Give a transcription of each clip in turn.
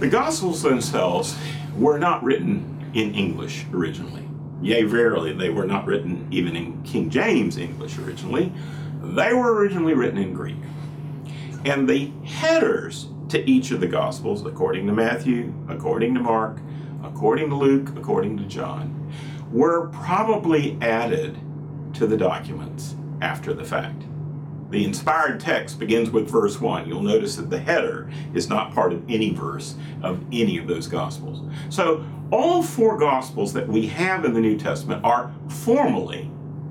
The Gospels themselves were not written in English originally. Yea, verily, they were not written even in King James English originally. They were originally written in Greek. And the headers to each of the Gospels, according to Matthew, according to Mark, according to Luke, according to John, were probably added to the documents after the fact. The inspired text begins with verse 1. You'll notice that the header is not part of any verse of any of those Gospels. So, all four Gospels that we have in the New Testament are formally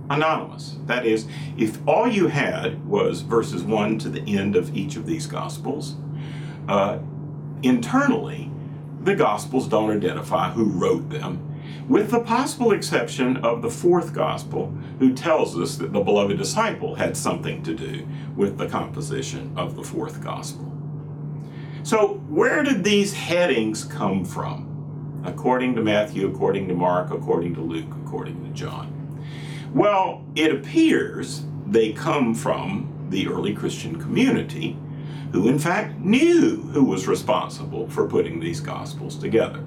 anonymous. That is, if all you had was verses 1 to the end of each of these Gospels, uh, internally, the Gospels don't identify who wrote them with the possible exception of the fourth gospel, who tells us that the beloved disciple had something to do with the composition of the fourth gospel. So, where did these headings come from? According to Matthew, according to Mark, according to Luke, according to John. Well, it appears they come from the early Christian community, who in fact knew who was responsible for putting these gospels together.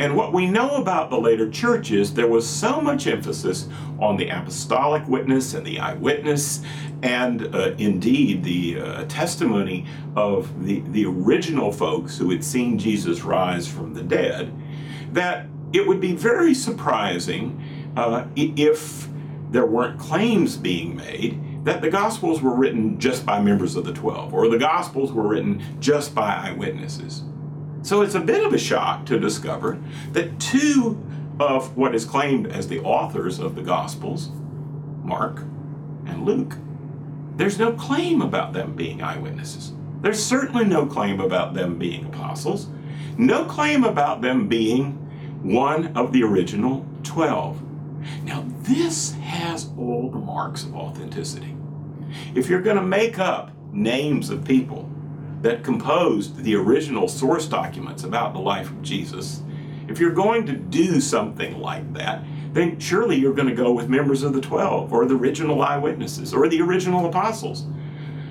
And what we know about the later churches, there was so much emphasis on the apostolic witness and the eyewitness, and uh, indeed the uh, testimony of the, the original folks who had seen Jesus rise from the dead, that it would be very surprising uh, if there weren't claims being made that the Gospels were written just by members of the Twelve, or the Gospels were written just by eyewitnesses. So it's a bit of a shock to discover that two of what is claimed as the authors of the Gospels, Mark and Luke, there's no claim about them being eyewitnesses. There's certainly no claim about them being apostles, no claim about them being one of the original 12. Now, this has all the marks of authenticity. If you're going to make up names of people that composed the original source documents about the life of Jesus, if you're going to do something like that, then surely you're going to go with members of the 12 or the original eyewitnesses or the original apostles.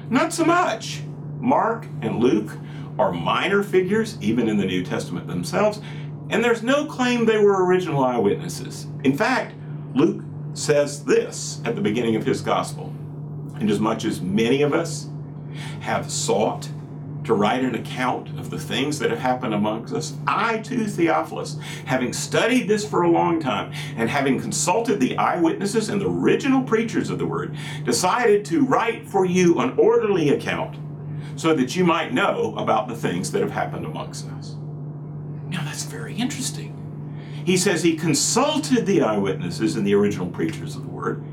Not so much. Mark and Luke are minor figures, even in the New Testament themselves, and there's no claim they were original eyewitnesses. In fact, Luke says this at the beginning of his gospel Inasmuch as many of us have sought to write an account of the things that have happened amongst us, I too, Theophilus, having studied this for a long time and having consulted the eyewitnesses and the original preachers of the word, decided to write for you an orderly account so that you might know about the things that have happened amongst us. Now that's very interesting. He says he consulted the eyewitnesses and the original preachers of the word.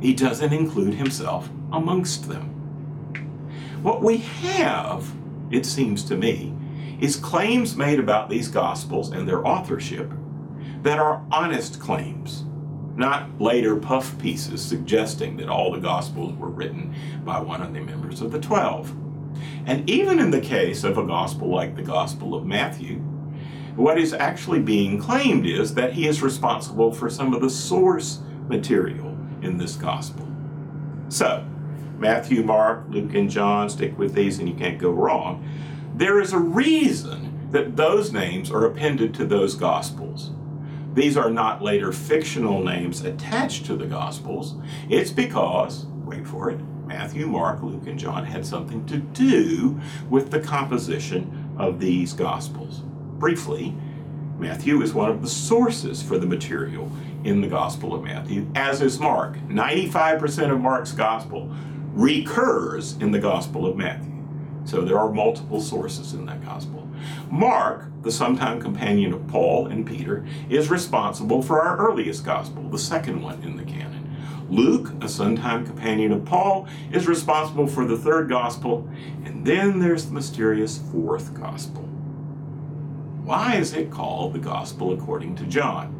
He doesn't include himself amongst them. What we have, it seems to me, is claims made about these Gospels and their authorship that are honest claims, not later puff pieces suggesting that all the Gospels were written by one of the members of the Twelve. And even in the case of a Gospel like the Gospel of Matthew, what is actually being claimed is that he is responsible for some of the source material in this Gospel. So, Matthew, Mark, Luke, and John, stick with these and you can't go wrong. There is a reason that those names are appended to those Gospels. These are not later fictional names attached to the Gospels. It's because, wait for it, Matthew, Mark, Luke, and John had something to do with the composition of these Gospels. Briefly, Matthew is one of the sources for the material in the Gospel of Matthew, as is Mark. 95% of Mark's Gospel recurs in the Gospel of Matthew. So there are multiple sources in that Gospel. Mark, the sometime companion of Paul and Peter, is responsible for our earliest Gospel, the second one in the canon. Luke, a sometime companion of Paul, is responsible for the third Gospel. And then there's the mysterious fourth Gospel. Why is it called the Gospel according to John?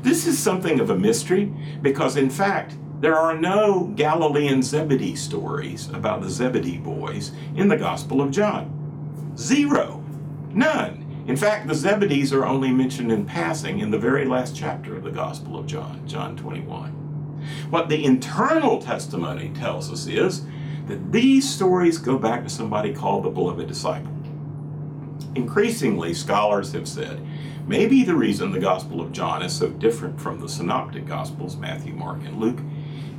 This is something of a mystery because, in fact, there are no Galilean Zebedee stories about the Zebedee boys in the Gospel of John. Zero. None. In fact, the Zebedees are only mentioned in passing in the very last chapter of the Gospel of John, John 21. What the internal testimony tells us is that these stories go back to somebody called the beloved disciple. increasingly, scholars have said maybe the reason the Gospel of John is so different from the Synoptic Gospels, Matthew, Mark, and Luke,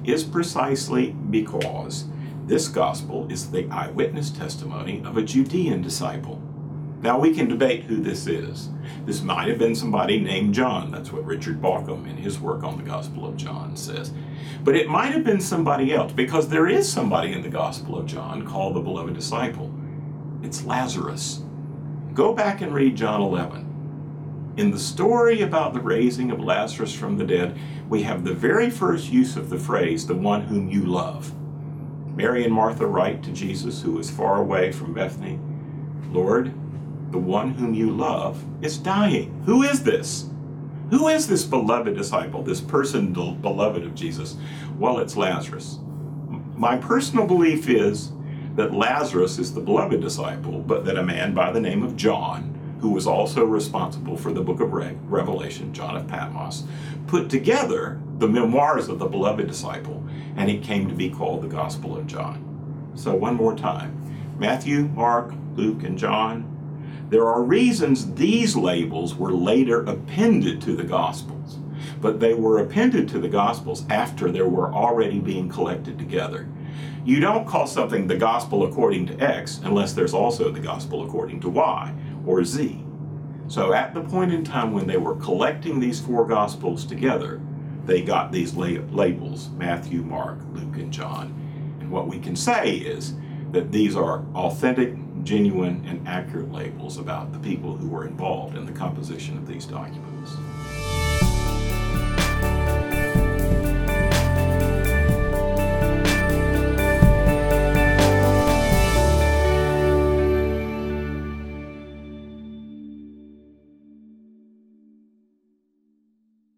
is precisely because this Gospel is the eyewitness testimony of a Judean disciple. Now, we can debate who this is. This might have been somebody named John. That's what Richard Bauckham, in his work on the Gospel of John, says. But it might have been somebody else, because there is somebody in the Gospel of John called the beloved disciple. It's Lazarus. Go back and read John 11. In the story about the raising of Lazarus from the dead, we have the very first use of the phrase, the one whom you love. Mary and Martha write to Jesus, who is far away from Bethany, Lord, the one whom you love is dying. Who is this? Who is this beloved disciple, this person beloved of Jesus? Well, it's Lazarus. My personal belief is that Lazarus is the beloved disciple, but that a man by the name of John, who was also responsible for the book of Revelation, John of Patmos, put together the memoirs of the beloved disciple, and it came to be called the Gospel of John. So, one more time Matthew, Mark, Luke, and John. There are reasons these labels were later appended to the Gospels, but they were appended to the Gospels after they were already being collected together. You don't call something the Gospel according to X unless there's also the Gospel according to Y or Z. So at the point in time when they were collecting these four Gospels together, they got these labels Matthew, Mark, Luke, and John. And what we can say is that these are authentic, genuine, and accurate labels about the people who were involved in the composition of these documents.